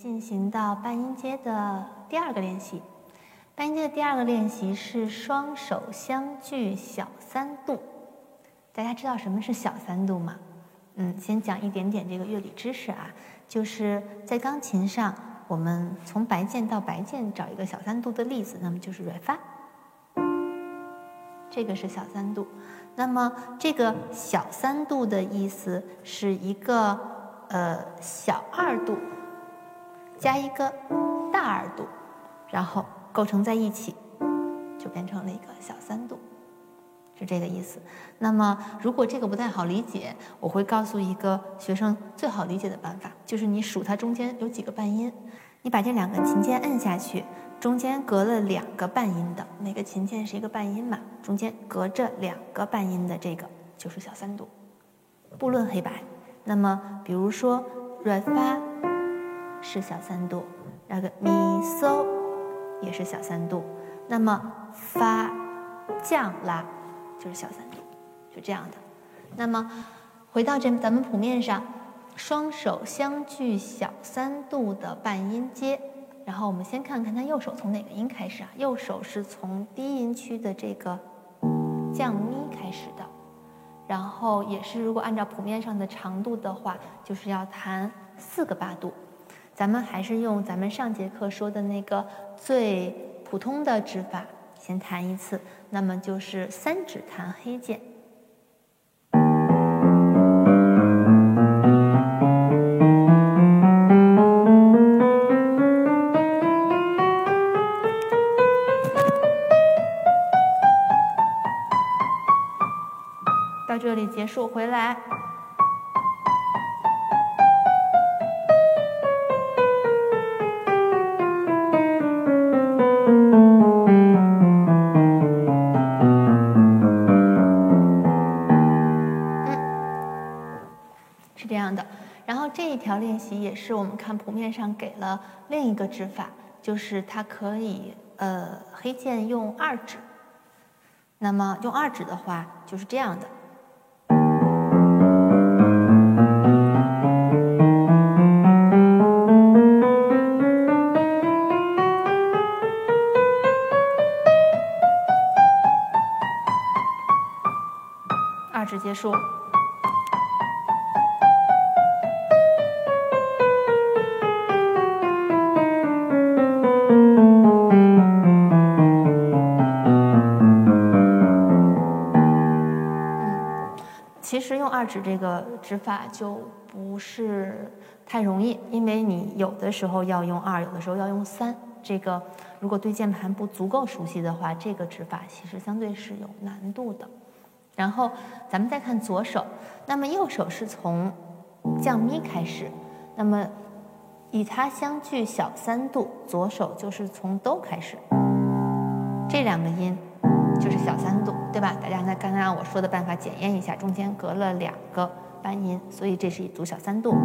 进行到半音阶的第二个练习。半音阶的第二个练习是双手相距小三度。大家知道什么是小三度吗？嗯，先讲一点点这个乐理知识啊，就是在钢琴上，我们从白键到白键找一个小三度的例子，那么就是瑞发，这个是小三度。那么这个小三度的意思是一个呃小二度加一个大二度，然后构成在一起，就变成了一个小三度，是这个意思。那么如果这个不太好理解，我会告诉一个学生最好理解的办法，就是你数它中间有几个半音，你把这两个琴键摁下去。中间隔了两个半音的，每个琴键是一个半音嘛，中间隔着两个半音的这个就是小三度，不论黑白。那么，比如说瑞发是小三度，那个咪嗦也是小三度，那么发降拉就是小三度，就这样的。那么回到这咱们谱面上，双手相距小三度的半音阶。然后我们先看看它右手从哪个音开始啊？右手是从低音区的这个降咪开始的，然后也是如果按照谱面上的长度的话，就是要弹四个八度。咱们还是用咱们上节课说的那个最普通的指法，先弹一次，那么就是三指弹黑键。到这里结束，回来。练习也是我们看谱面上给了另一个指法，就是它可以呃黑键用二指。那么用二指的话就是这样的。二指结束。二指这个指法就不是太容易，因为你有的时候要用二，有的时候要用三。这个如果对键盘不足够熟悉的话，这个指法其实相对是有难度的。然后咱们再看左手，那么右手是从降咪开始，那么与它相距小三度，左手就是从哆开始，这两个音就是小三度，对吧？大家呢刚刚按我说的办法检验一下，中间隔了两个半音，所以这是一组小三度。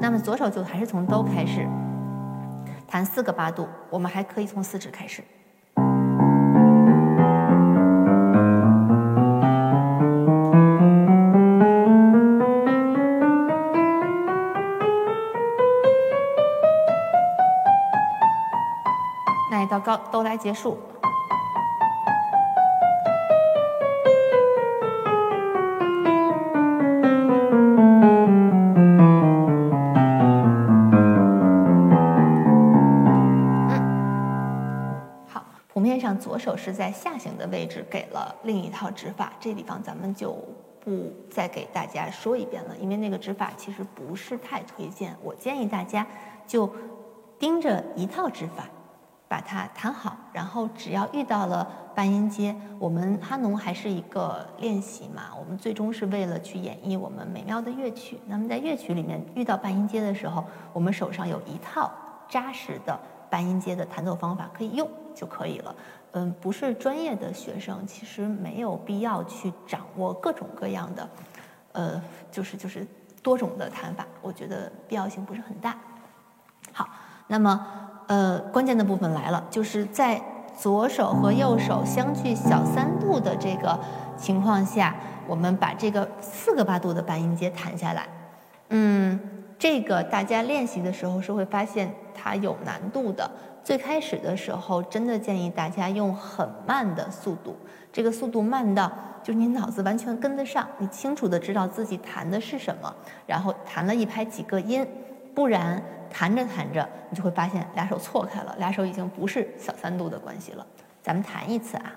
那么左手就还是从哆开始，弹四个八度，我们还可以从四指开始。高都来结束。左手是在下行的位置，给了另一套指法，这地方咱们就不再给大家说一遍了，因为那个指法其实不是太推荐。我建议大家就盯着一套指法。把它弹好，然后只要遇到了半音阶，我们哈农还是一个练习嘛，我们最终是为了去演绎我们美妙的乐曲。那么在乐曲里面遇到半音阶的时候，我们手上有一套扎实的半音阶的弹奏方法可以用就可以了。嗯，不是专业的学生，其实没有必要去掌握各种各样的，呃，就是就是多种的弹法，我觉得必要性不是很大。好，那么。呃，关键的部分来了，就是在左手和右手相距小三度的这个情况下，我们把这个四个八度的半音阶弹下来。嗯，这个大家练习的时候是会发现它有难度的。最开始的时候，真的建议大家用很慢的速度，这个速度慢到就是你脑子完全跟得上，你清楚的知道自己弹的是什么，然后弹了一拍几个音，不然弹着弹着你就会发现俩手错开了，俩手已经不是小三度的关系了。咱们弹一次啊。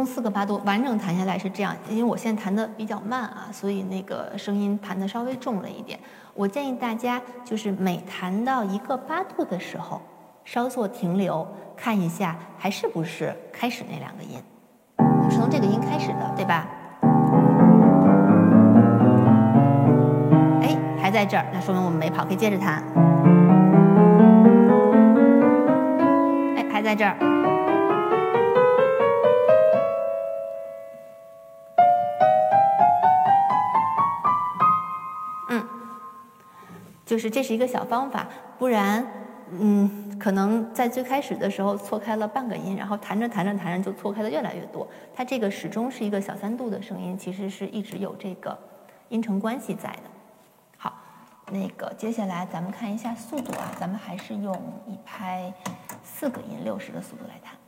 共四个八度，完整弹下来是这样。因为我现在弹的比较慢啊，所以那个声音弹的稍微重了一点。我建议大家就是每弹到一个八度的时候，稍作停留，看一下还是不是开始那两个音，我们是从这个音开始的，对吧？哎，还在这儿，那说明我们没跑，可以接着弹。哎，还在这儿。就是这是一个小方法，不然，嗯，可能在最开始的时候错开了半个音，然后弹着弹着弹着就错开的越来越多。它这个始终是一个小三度的声音，其实是一直有这个音程关系在的。好，那个接下来咱们看一下速度啊，咱们还是用一拍四个音六十的速度来弹。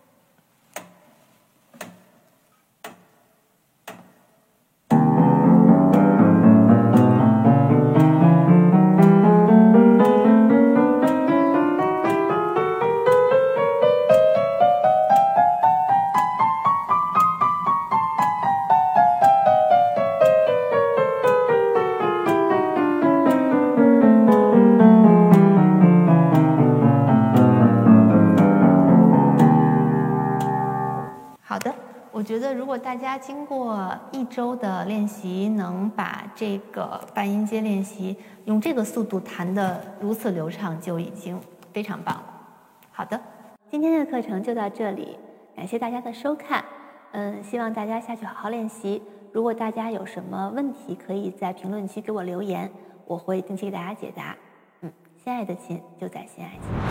我觉得，如果大家经过一周的练习，能把这个半音阶练习用这个速度弹得如此流畅，就已经非常棒了。好的，今天的课程就到这里，感谢大家的收看。嗯，希望大家下去好好练习。如果大家有什么问题，可以在评论区给我留言，我会定期给大家解答。嗯，心爱的琴就在心爱琴。